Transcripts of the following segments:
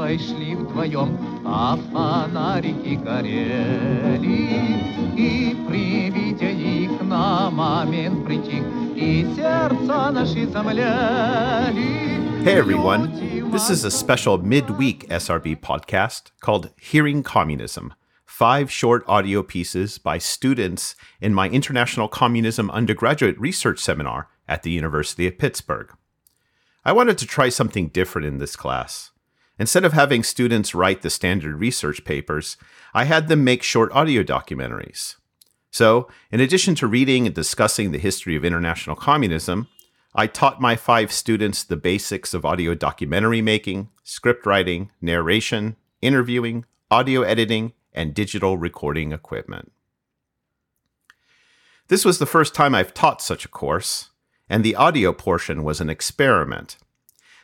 Варшавой шли вдвоем, а фонарики горели. И при виде их на момент притих, и сердца наши замляли. Hey everyone, this is a special midweek SRB podcast called Hearing Communism. Five short audio pieces by students in my International Communism undergraduate research seminar at the University of Pittsburgh. I wanted to try something different in this class. Instead of having students write the standard research papers, I had them make short audio documentaries. So, in addition to reading and discussing the history of international communism, I taught my five students the basics of audio documentary making, script writing, narration, interviewing, audio editing, and digital recording equipment. This was the first time I've taught such a course, and the audio portion was an experiment.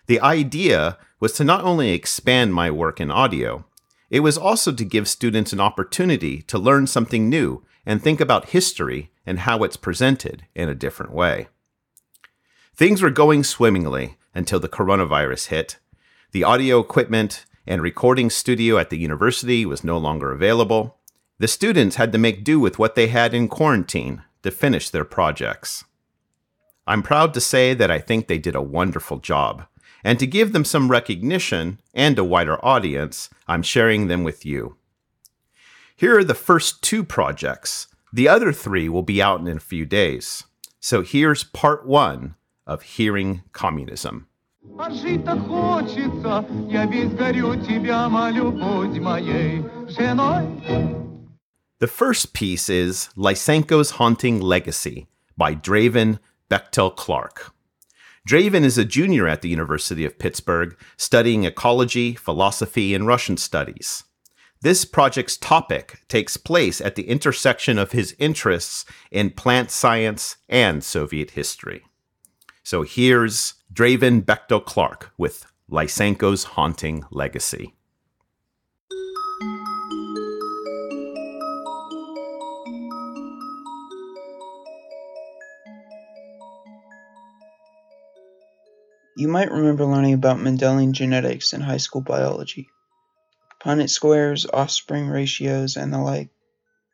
The idea was to not only expand my work in audio, it was also to give students an opportunity to learn something new and think about history and how it's presented in a different way. Things were going swimmingly until the coronavirus hit. The audio equipment and recording studio at the university was no longer available. The students had to make do with what they had in quarantine to finish their projects. I'm proud to say that I think they did a wonderful job. And to give them some recognition and a wider audience, I'm sharing them with you. Here are the first two projects. The other three will be out in a few days. So here's part one of Hearing Communism. А жить так хочется, я весь горю тебя, молю, будь моей женой. The first piece is Lysenko's Haunting Legacy by Draven Bechtel Clark. Draven is a junior at the University of Pittsburgh studying ecology, philosophy, and Russian studies. This project's topic takes place at the intersection of his interests in plant science and Soviet history. So here's Draven Bechtel Clark with Lysenko's Haunting Legacy. You might remember learning about Mendelian genetics in high school biology, Punnett squares, offspring ratios, and the like,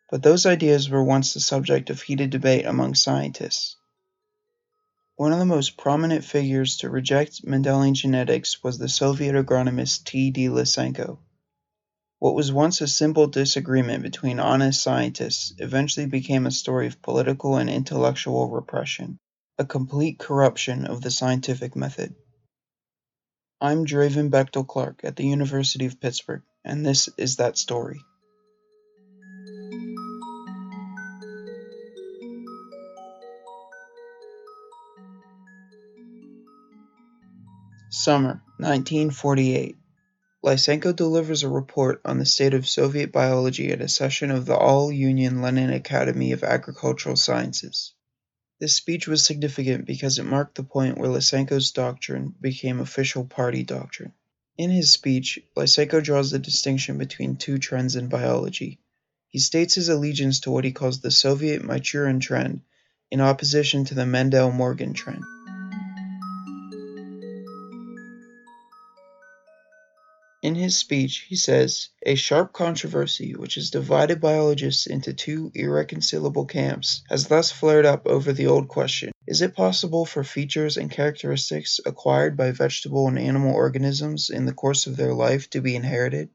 but those ideas were once the subject of heated debate among scientists. One of the most prominent figures to reject Mendelian genetics was the Soviet agronomist T. D. Lysenko. What was once a simple disagreement between honest scientists eventually became a story of political and intellectual repression, a complete corruption of the scientific method. I'm Draven Bechtel Clark at the University of Pittsburgh, and this is that story. Summer 1948. Lysenko delivers a report on the state of Soviet biology at a session of the All Union Lenin Academy of Agricultural Sciences. This speech was significant because it marked the point where Lysenko's doctrine became official party doctrine. In his speech, Lysenko draws the distinction between two trends in biology. He states his allegiance to what he calls the Soviet Michurin trend in opposition to the Mendel Morgan trend. In his speech, he says, A sharp controversy which has divided biologists into two irreconcilable camps has thus flared up over the old question Is it possible for features and characteristics acquired by vegetable and animal organisms in the course of their life to be inherited?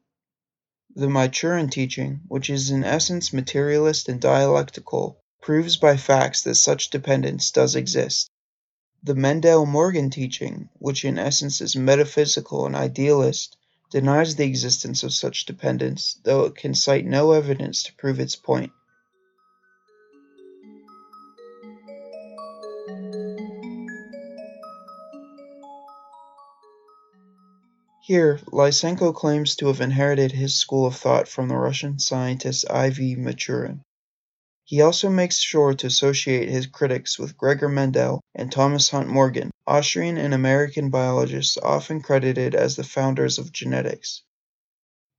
The Michurin teaching, which is in essence materialist and dialectical, proves by facts that such dependence does exist. The Mendel Morgan teaching, which in essence is metaphysical and idealist, denies the existence of such dependence, though it can cite no evidence to prove its point. Here, Lysenko claims to have inherited his school of thought from the Russian scientist I. V. Michurin. He also makes sure to associate his critics with Gregor Mendel and Thomas Hunt Morgan, Austrian and American biologists often credited as the founders of genetics.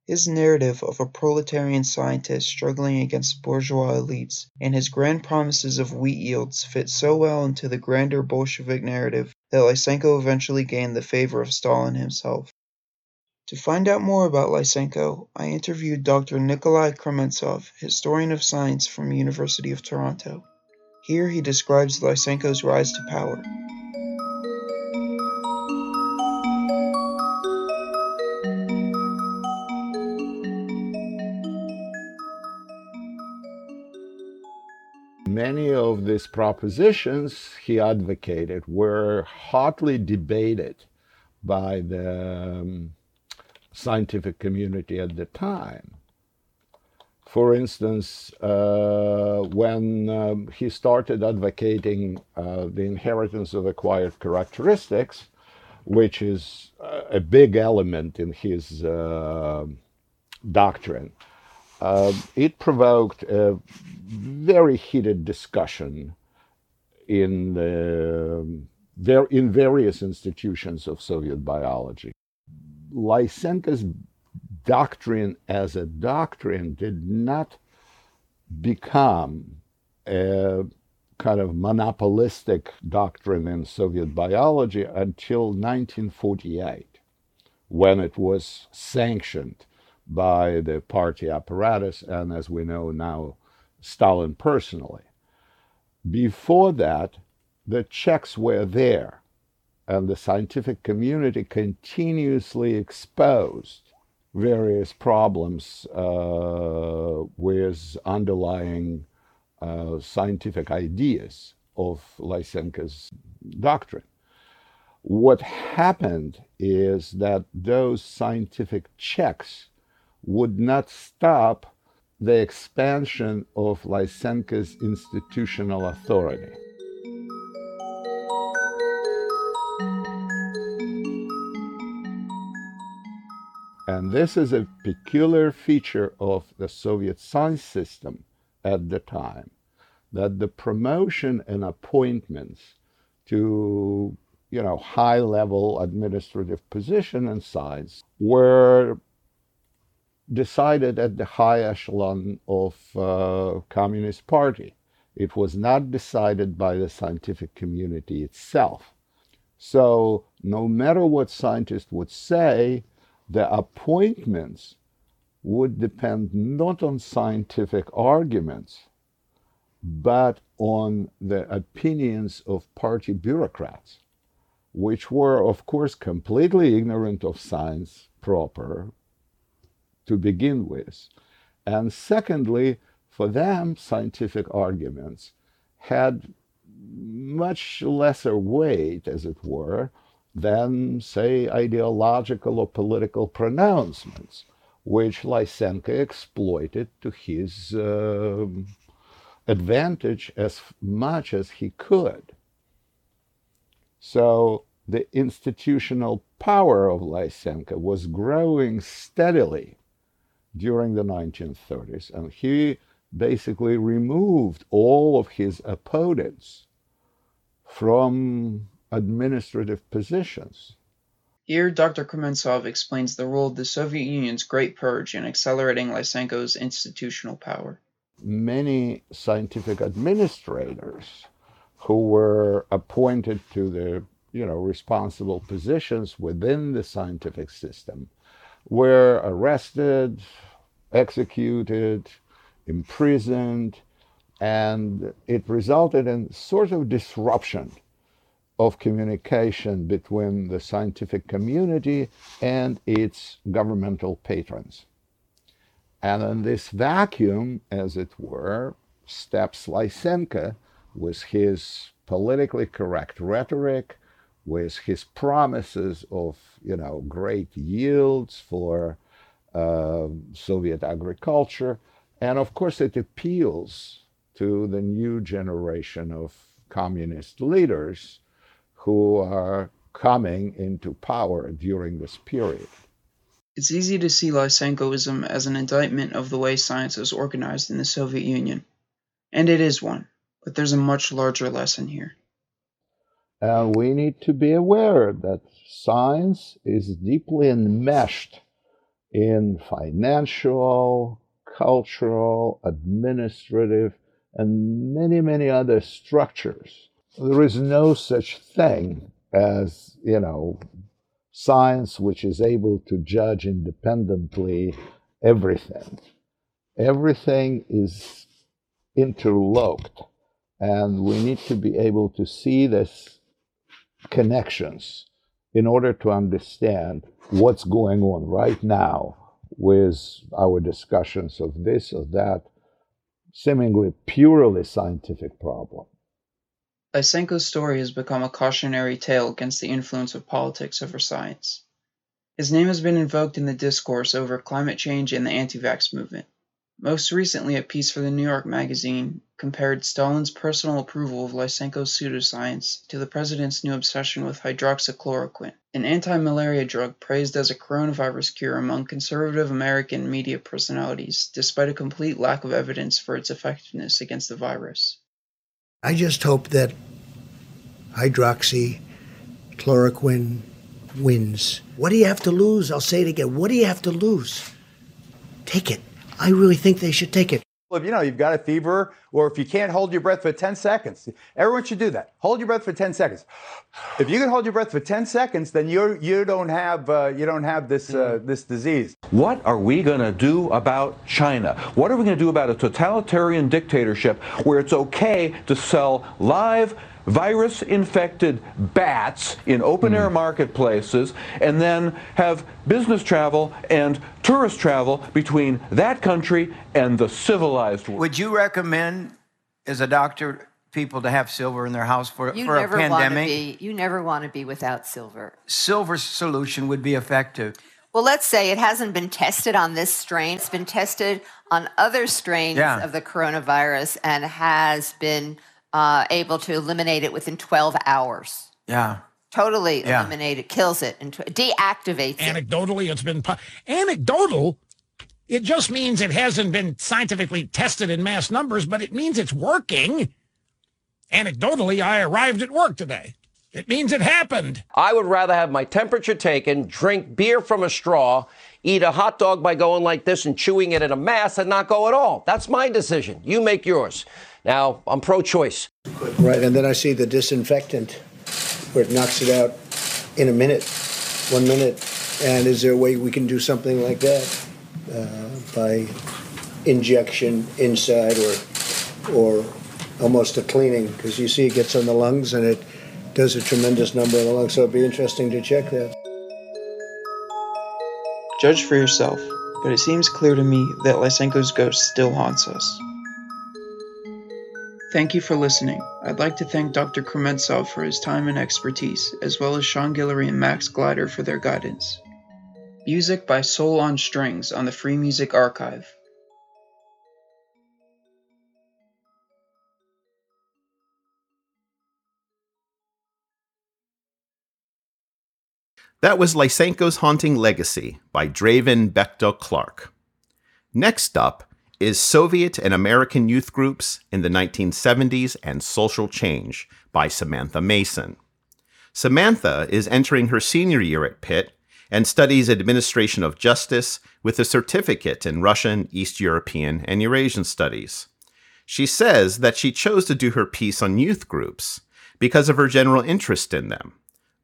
His narrative of a proletarian scientist struggling against bourgeois elites and his grand promises of wheat yields fit so well into the grander Bolshevik narrative that Lysenko eventually gained the favor of Stalin himself. To find out more about Lysenko, I interviewed Dr. Nikolai Krementsov, historian of science from University of Toronto. Here he describes Lysenko's rise to power. Many of these propositions he advocated were hotly debated by the um, scientific community at the time. For instance, uh, when um, he started advocating uh, the inheritance of acquired characteristics, which is a big element in his uh, doctrine, uh, it provoked a very heated discussion in the, in various institutions of Soviet biology. Lysenko's doctrine as a doctrine did not become a kind of monopolistic doctrine in Soviet biology until 1948, when it was sanctioned by the party apparatus and, as we know now, Stalin personally. Before that, the checks were there and the scientific community continuously exposed various problems uh, with underlying uh, scientific ideas of Lysenko's doctrine. What happened is that those scientific checks would not stop the expansion of Lysenko's institutional authority. And this is a peculiar feature of the Soviet science system at the time, that the promotion and appointments to you know, high level administrative position in science were decided at the high echelon of uh, Communist Party. It was not decided by the scientific community itself. So no matter what scientists would say, the appointments would depend not on scientific arguments, but on the opinions of party bureaucrats, which were, of course, completely ignorant of science proper to begin with. And secondly, for them, scientific arguments had much lesser weight, as it were, than, say, ideological or political pronouncements, which Lysenko exploited to his uh, advantage as much as he could. So the institutional power of Lysenko was growing steadily during the 1930s, and he basically removed all of his opponents from administrative positions. Here, Dr. Krementsov explains the role of the Soviet Union's Great Purge in accelerating Lysenko's institutional power. Many scientific administrators who were appointed to the you know responsible positions within the scientific system were arrested, executed, imprisoned, and it resulted in sort of disruption of communication between the scientific community and its governmental patrons. And in this vacuum, as it were, steps Lysenko with his politically correct rhetoric, with his promises of, you know, great yields for uh, Soviet agriculture. And of course, it appeals to the new generation of communist leaders who are coming into power during this period. It's easy to see Lysenkoism as an indictment of the way science was organized in the Soviet Union. And it is one, but there's a much larger lesson here. And we need to be aware that science is deeply enmeshed in financial, cultural, administrative, and many, many other structures there is no such thing as, you know, science which is able to judge independently everything. Everything is interlocked, and we need to be able to see these connections in order to understand what's going on right now with our discussions of this or that seemingly purely scientific problem. Lysenko's story has become a cautionary tale against the influence of politics over science. His name has been invoked in the discourse over climate change and the anti vax movement. Most recently, a piece for the New York Magazine compared Stalin's personal approval of Lysenko's pseudoscience to the president's new obsession with hydroxychloroquine, an anti-malaria drug praised as a coronavirus cure among conservative American media personalities, despite a complete lack of evidence for its effectiveness against the virus. I just hope that hydroxychloroquine wins. What do you have to lose? I'll say it again. What do you have to lose? Take it. I really think they should take it. If you know you've got a fever, or if you can't hold your breath for 10 seconds, everyone should do that. Hold your breath for 10 seconds. If you can hold your breath for 10 seconds, then you you don't have uh, you don't have this uh, this disease. What are we going to do about China? What are we going to do about a totalitarian dictatorship where it's okay to sell live virus infected bats in open air hmm. marketplaces and then have business travel and tourist travel between that country and the civilized world. Would you recommend, as a doctor, people to have silver in their house for, You for a never want to pandemic? be. You never want to be without silver. Silver solution would be effective. Well, let's say it hasn't been tested on this strain. It's been tested on other strains Yeah. of the coronavirus and has been uh, able to eliminate it within 12 hours. Yeah. Totally Yeah. eliminate it, kills it, and tw- deactivates it. Anecdotally, it's been po- anecdotal. It just means it hasn't been scientifically tested in mass numbers, but it means it's working. Anecdotally, I arrived at work today. It means it happened. I would rather have my temperature taken, drink beer from a straw, eat a hot dog by going like this and chewing it in a mass, and not go at all. That's my decision. You make yours. Now, I'm pro choice. Right, and then I see the disinfectant where it knocks it out in a minute, one minute. And is there a way we can do something like that uh, by injection inside or or almost a cleaning? Because you see, it gets on the lungs and it does a tremendous number on the lungs. So it'd be interesting to check that. Judge for yourself, but it seems clear to me that Lysenko's ghost still haunts us. Thank you for listening. I'd like to thank Dr. Krementsov for his time and expertise, as well as Sean Guillory and Max Glider for their guidance. Music by Soul on Strings on the Free Music Archive. That was Lysenko's Haunting Legacy by Draven Bechtel Clark. Next up is Soviet and American Youth Groups in the 1970s and Social Change by Samantha Mason. Samantha is entering her senior year at Pitt and studies administration of justice with a certificate in Russian, East European, and Eurasian studies. She says that she chose to do her piece on youth groups because of her general interest in them.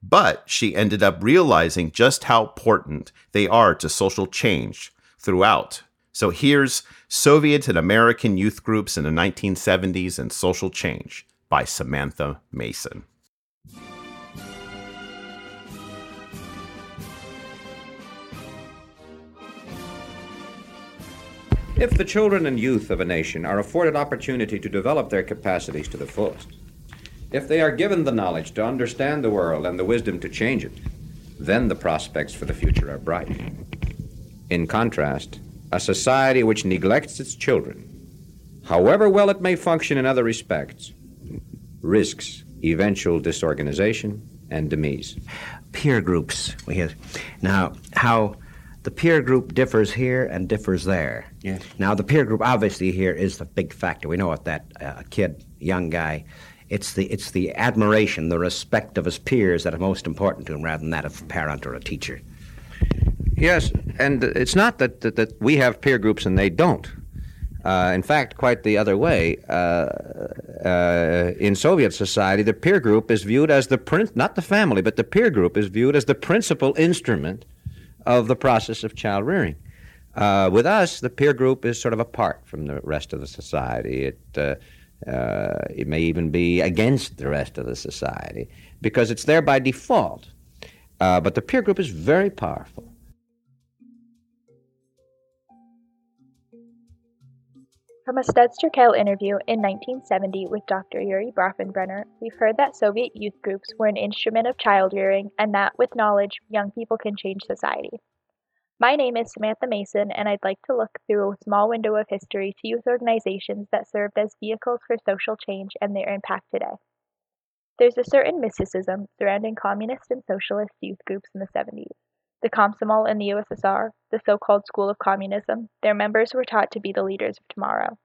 But she ended up realizing just how important they are to social change throughout. So here's Soviet and American youth groups in the 1970s and social change by Samantha Mason. If the children and youth of a nation are afforded opportunity to develop their capacities to the fullest, if they are given the knowledge to understand the world and the wisdom to change it, then the prospects for the future are bright. In contrast, a society which neglects its children, however well it may function in other respects, risks eventual disorganization and demise. peer groups. We have now how the peer group differs here and differs there. Yes. Now the peer group obviously here is the big factor. We know what that uh, kid, young guy. It's the it's the admiration, the respect of his peers that are most important to him, rather than that of a parent or a teacher. Yes, and it's not that, that, that we have peer groups and they don't. Uh, in fact, quite the other way. Uh, uh, in Soviet society, the peer group is viewed as the prin- not the family, but the peer group is viewed as the principal instrument of the process of child rearing. Uh, with us, the peer group is sort of apart from the rest of the society. It uh, uh, it may even be against the rest of the society because it's there by default. but the peer group is very powerful. From a Studs-Terkel interview in 1970 with Dr. Urie Bronfenbrenner, we've heard that Soviet youth groups were an instrument of child rearing and that, with knowledge, young people can change society. My name is Samantha Mason, and I'd like to look through a small window of history to youth organizations that served as vehicles for social change and their impact today. There's a certain mysticism surrounding communist and socialist youth groups in the 70s the Komsomol in the USSR, the so-called School of Communism, their members were taught to be the leaders of tomorrow.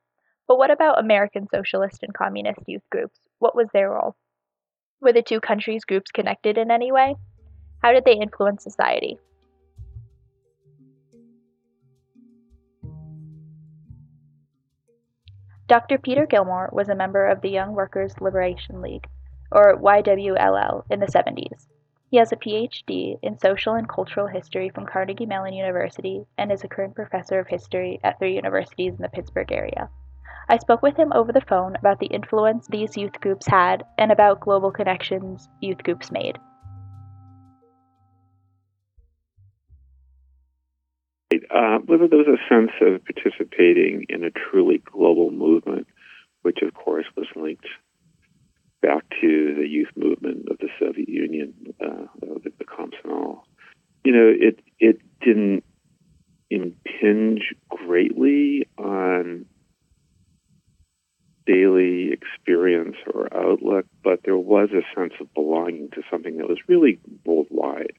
But what about American socialist and communist youth groups? What was their role? Were the two countries' groups connected in any way? How did they influence society? Dr. Peter Gilmore was a member of the Young Workers' Liberation League, or YWLL, in the 70s. He has a Ph.D. in Social and Cultural History from Carnegie Mellon University and is a current professor of history at three universities in the Pittsburgh area. I spoke with him over the phone about the influence these youth groups had and about global connections youth groups made. Uh, there was a sense of participating in a truly global movement, which of course was linked back to the youth movement of the Soviet Union, uh, the, the Komsomol. You know, it it didn't impinge greatly on daily experience or outlook, but there was a sense of belonging to something that was really worldwide.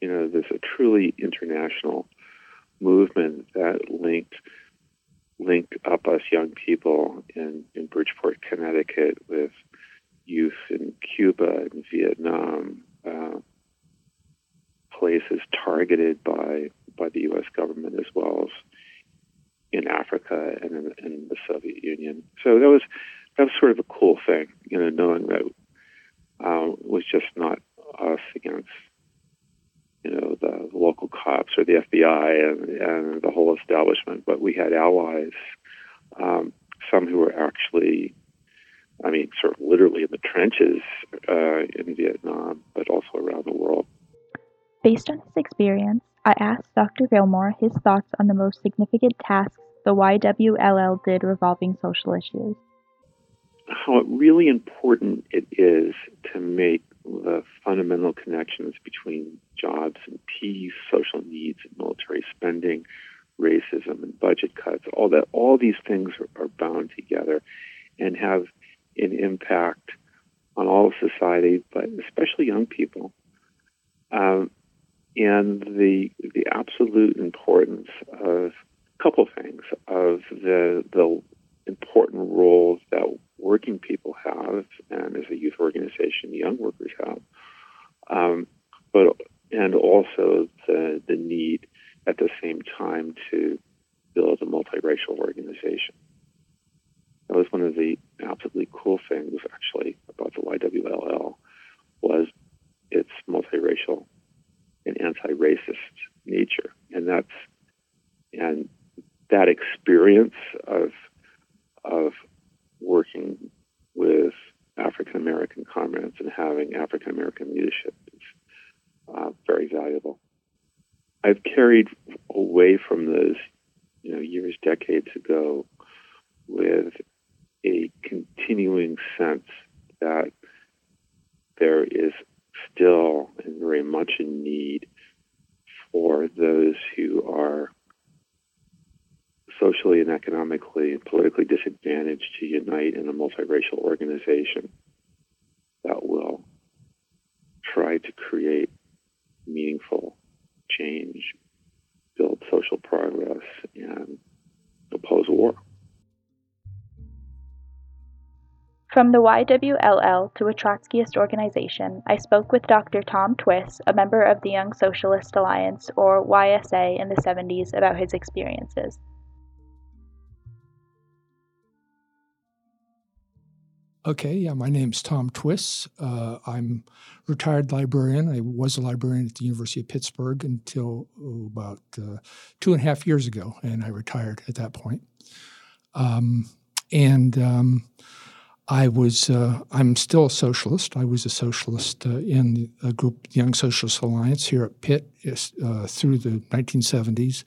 You know, there's a truly international movement that linked linked up us young people in, in Bridgeport, Connecticut with youth in Cuba and Vietnam, uh, places targeted by by the U.S. government as well as in Africa and in, in, the Soviet Union. So that was that was sort of a cool thing, you know, knowing that uh, it was just not us against you know the local cops or the FBI and, and the whole establishment, but we had allies, um, some who were actually I mean, sort of literally in the trenches uh, in Vietnam, but also around the world. Based on his experience, I asked Dr. Gilmore his thoughts on the most significant tasks the YWLL did revolving social issues. How really important it is to make the fundamental connections between jobs and peace, social needs and military spending, racism and budget cuts, all that all these things are, are bound together and have an impact on all of society, but especially young people. Um, and the the absolute importance of a couple things of the the important roles that working people have, and as a youth organization, young workers have, um, but and also the the need at the same time to build a multiracial organization. Was one of the absolutely cool things, actually, about the YWLL was its multiracial and anti-racist nature, and that's and that experience of of working with African American comrades and having African American leadership is uh, very valuable. I've carried away from those, you know, years, decades ago, with a continuing sense that there is still and very much a need for those who are socially and economically and politically disadvantaged to unite in a multiracial organization that will try to create meaningful change, build social progress, and oppose war. From the YWLL to a Trotskyist organization, I spoke with Dr. Tom Twiss, a member of the Young Socialist Alliance, or YSA, in the 70s about his experiences. Okay, yeah, my name's Tom Twiss. Uh, I'm retired librarian. I was a librarian at the University of Pittsburgh until oh, about uh, two and a half years ago, and I retired at that point. Um, and um, I was, uh, I'm still a socialist. I was a socialist uh, in a group, the Young Socialist Alliance here at Pitt uh, through the 1970s,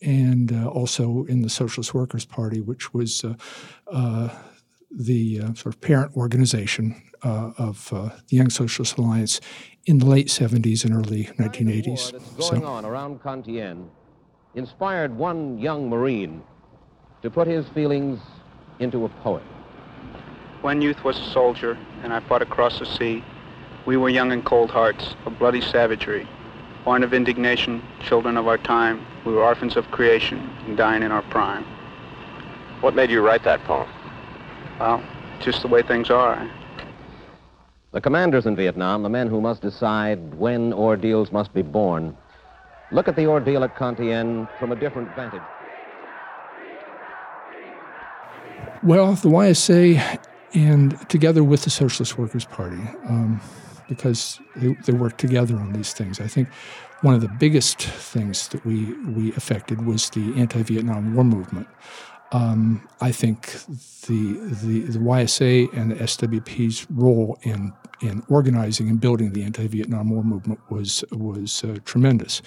and uh, also in the Socialist Workers Party, which was the uh, sort of parent organization uh, of uh, the Young Socialist Alliance in the late 70s and early 1980s. Going so. on around Con Thien inspired one young Marine to put his feelings into a poem. When youth was a soldier and I fought across the sea, we were young and cold hearts of bloody savagery, born of indignation, children of our time. We were orphans of creation and dying in our prime. What made you write that poem? Well, just the way things are. The commanders in Vietnam, the men who must decide when ordeals must be borne, look at the ordeal at Con Thien from a different vantage. Well, the YSA, and together with the Socialist Workers' Party, um, because they, they work together on these things. I think one of the biggest things that we, we affected was the anti Vietnam War movement. Um, I think the, the, the YSA and the SWP's role in in organizing and building the anti-Vietnam War movement was was uh, tremendous,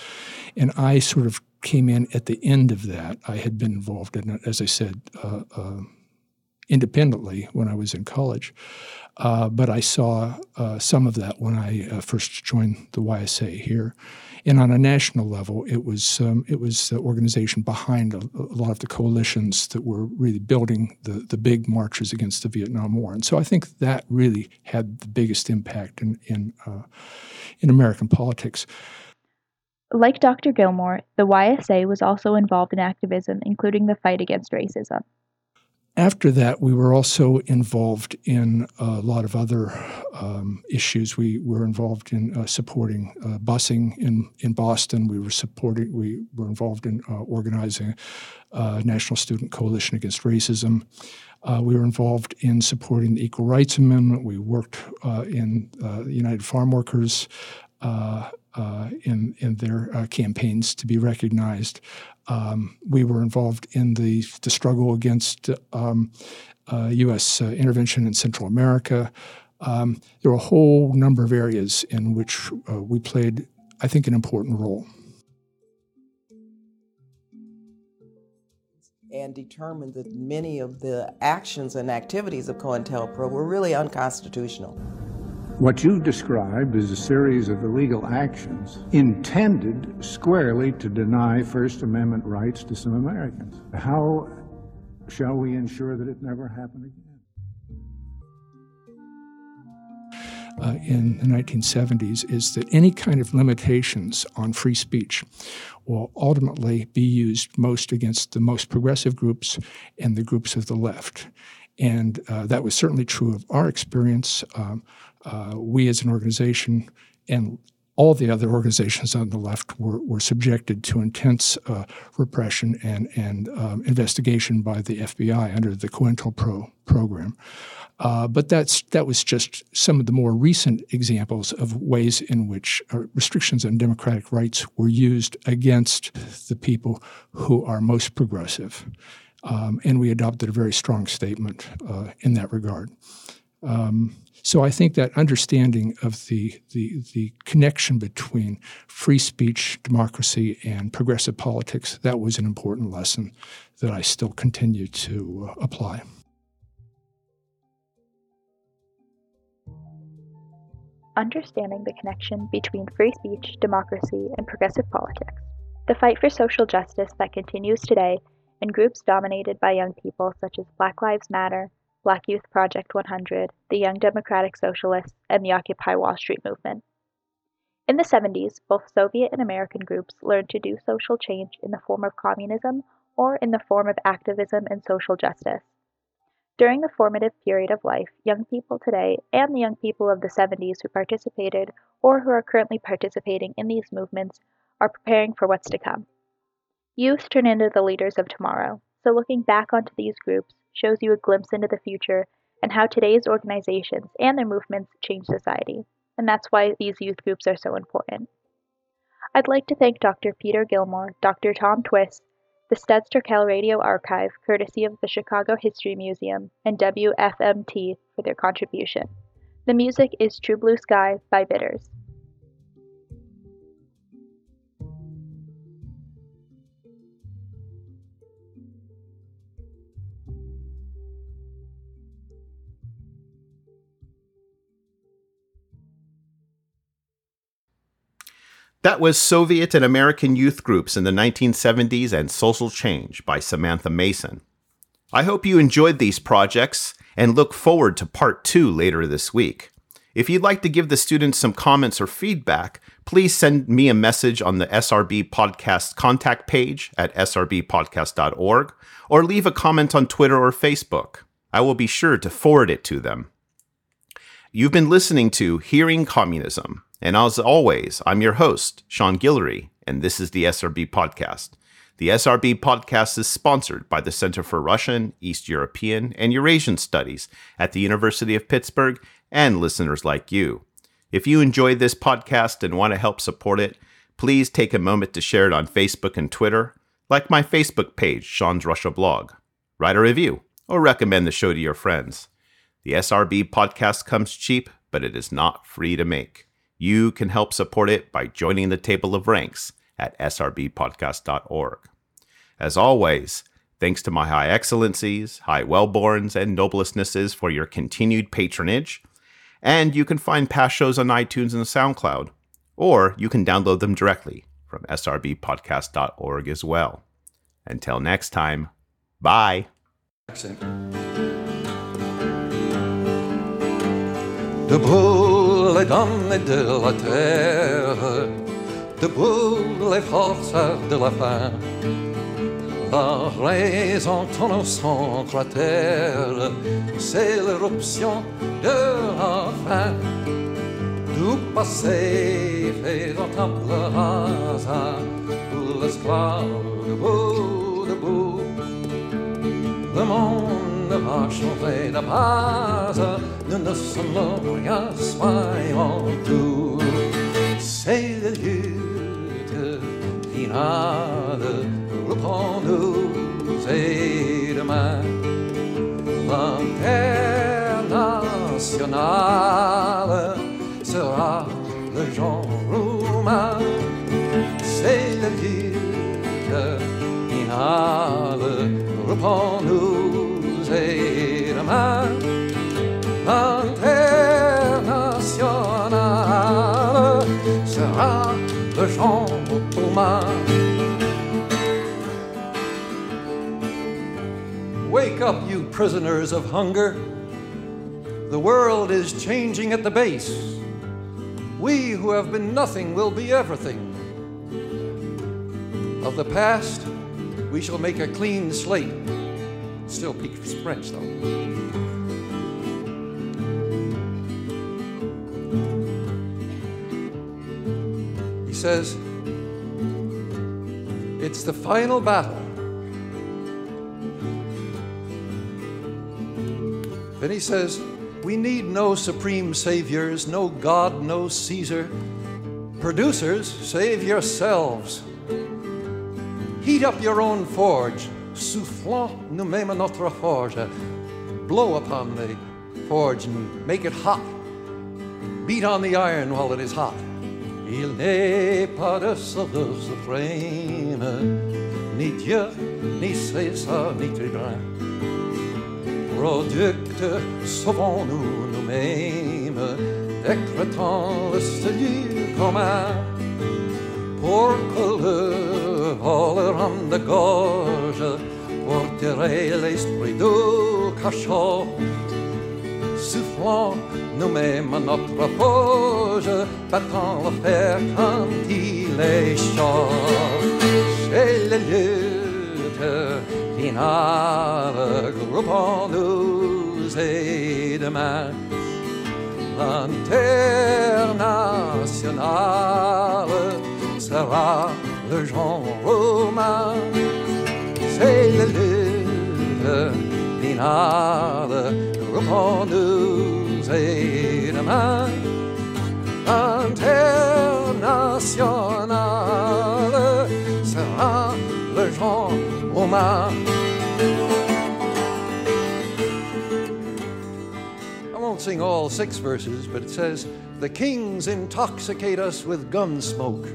and I sort of came in at the end of that. I had been involved in as I said, uh, uh, independently when I was in college, uh, but I saw uh, some of that when I uh, first joined the YSA here. And on a national level, it was um, it was the organization behind a, a, lot of the coalitions that were really building the the big marches against the Vietnam War. And so I think that really had the biggest impact in in uh, in American politics. Like Dr. Gilmore, the YSA was also involved in activism, including the fight against racism after that, we were also involved in a lot of other um, issues. We were involved in uh, supporting uh, busing in, in Boston. We were supporting. We were involved in uh, organizing a uh, National Student Coalition Against Racism. Uh, we were involved in supporting the Equal Rights Amendment. We worked uh, in the United Farm Workers. In in their campaigns to be recognized, um, we were involved in the, the struggle against um, uh, U.S. Uh, intervention in Central America. Um, there were a whole number of areas in which uh, we played, I think, an important role. And determined that many of the actions and activities of COINTELPRO were really unconstitutional. What you describe is a series of illegal actions intended squarely to deny First Amendment rights to some Americans. How shall we ensure that it never happen again? Uh, in the 1970s is that any kind of limitations on free speech will ultimately be used most against the most progressive groups and the groups of the left. And uh, that was certainly true of our experience. Um, uh, we as an organization and all the other organizations on the left were, were subjected to intense uh, repression and, and um, investigation by the FBI under the COINTELPRO program. Uh, but that's that was just some of the more recent examples of ways in which uh, restrictions on democratic rights were used against the people who are most progressive. Um, and we adopted a very strong statement uh, in that regard. Um, so I think that understanding of the, the, the connection between free speech, democracy, and progressive politics, that was an important lesson that I still continue to uh, apply. Understanding the connection between free speech, democracy, and progressive politics. The fight for social justice that continues today in groups dominated by young people such as Black Lives Matter, Black Youth Project 100, the Young Democratic Socialists, and the Occupy Wall Street movement. In the 70s, both Soviet and American groups learned to do social change in the form of communism or in the form of activism and social justice. During the formative period of life, young people today and the young people of the 70s who participated or who are currently participating in these movements are preparing for what's to come. Youth turn into the leaders of tomorrow, so looking back onto these groups shows you a glimpse into the future and how today's organizations and their movements change society, and that's why these youth groups are so important. I'd like to thank Dr. Peter Gilmore, Dr. Tom Twiss, the Studs Terkel Radio Archive, courtesy of the Chicago History Museum, and WFMT for their contribution. The music is True Blue Sky by Bitters. That was Soviet and American youth groups in the 1970s and social change by Samantha Mason. I hope you enjoyed these projects and look forward to part two later this week. If you'd like to give the students some comments or feedback, please send me a message on the SRB Podcast contact page at srbpodcast.org or leave a comment on Twitter or Facebook. I will be sure to forward it to them. You've been listening to Hearing Communism, and as always, I'm your host, Sean Guillory, and this is the SRB Podcast. The SRB Podcast is sponsored by the Center for Russian, East European, and Eurasian Studies at the University of Pittsburgh and listeners like you. If you enjoyed this podcast and want to help support it, please take a moment to share it on Facebook and Twitter, like my Facebook page, Sean's Russia Blog. Write a review or recommend the show to your friends. The SRB podcast comes cheap, but it is not free to make. You can help support it by joining the table of ranks at srbpodcast.org. As always, thanks to my high excellencies, high wellborns, and noblestnesses for your continued patronage. And you can find past shows on iTunes and SoundCloud, or you can download them directly from srbpodcast.org as well. Until next time, bye. Debout les damnés de la terre, debout les forces de la faim. La raison tourne son cratère, c'est l'éruption de la fin. Tout passé fait dans table rasa, pour l'esclave debout, debout. Le monde va changer de base, non solo yes my all do say that you finale upon nous et demain l'internationale sera le genre roumain c'est le titre finale upon nous et demain L'international sera le genre roumain. Wake up, you prisoners of hunger. The world is changing at the base. We who have been nothing will be everything. Of the past, we shall make a clean slate. Still speaks French, though. Says, It's the final battle. Then he says, We need no supreme saviors, no God, no Caesar. Producers, save yourselves. Heat up your own forge. Soufflons nous-mêmes notre forge. Blow upon the forge and make it hot. Beat on the iron while it is hot. Il n'est pas de sauveur suprême, ni Dieu, ni César, ni tribun. Producte, sauvons-nous nous-mêmes, décrétant le salut commun, pour que le voleur de gorge, tirer l'esprit du cachot, soufflant nous-mêmes à notre battant le fer quand il est chaud. C'est la lutte finale, groupons-nous et demain. L'international sera le genre romain. C'est la lutte finale, pour Internationale sera le humain. I won't sing all six verses, but it says, The kings intoxicate us with gun smoke.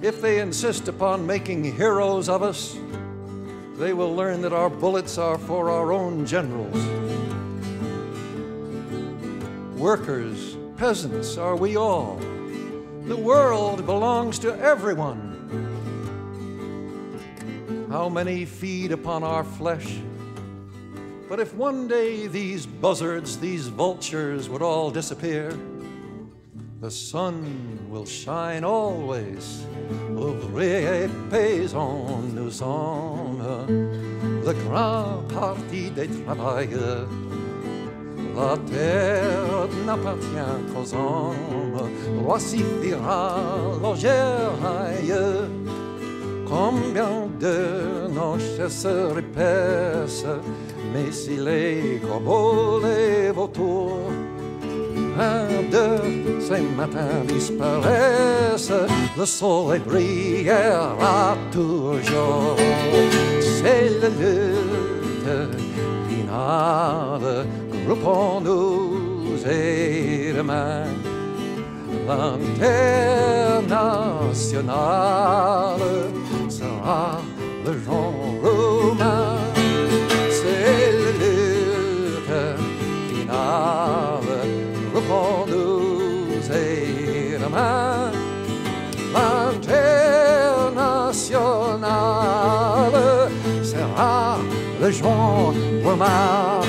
If they insist upon making heroes of us, they will learn that our bullets are for our own generals. Workers, peasants, are we all? The world belongs to everyone. How many feed upon our flesh? But if one day these buzzards, these vultures would all disappear, the sun will shine always. Ouvriers paysans, nous sommes le grand parti des travailleurs. La terre n'appartient qu'aux hommes, voici fera l'ogère Combien de nos chasseurs épaissent, mais si les corbeaux, les vautours, un de ces matins disparaissent, le soleil brillera toujours. C'est le lutte finale, groupons-nous et demain. L'international sera le genre humain. C'est le lutte finale, groupons-nous et demain. L'international sera le genre humain.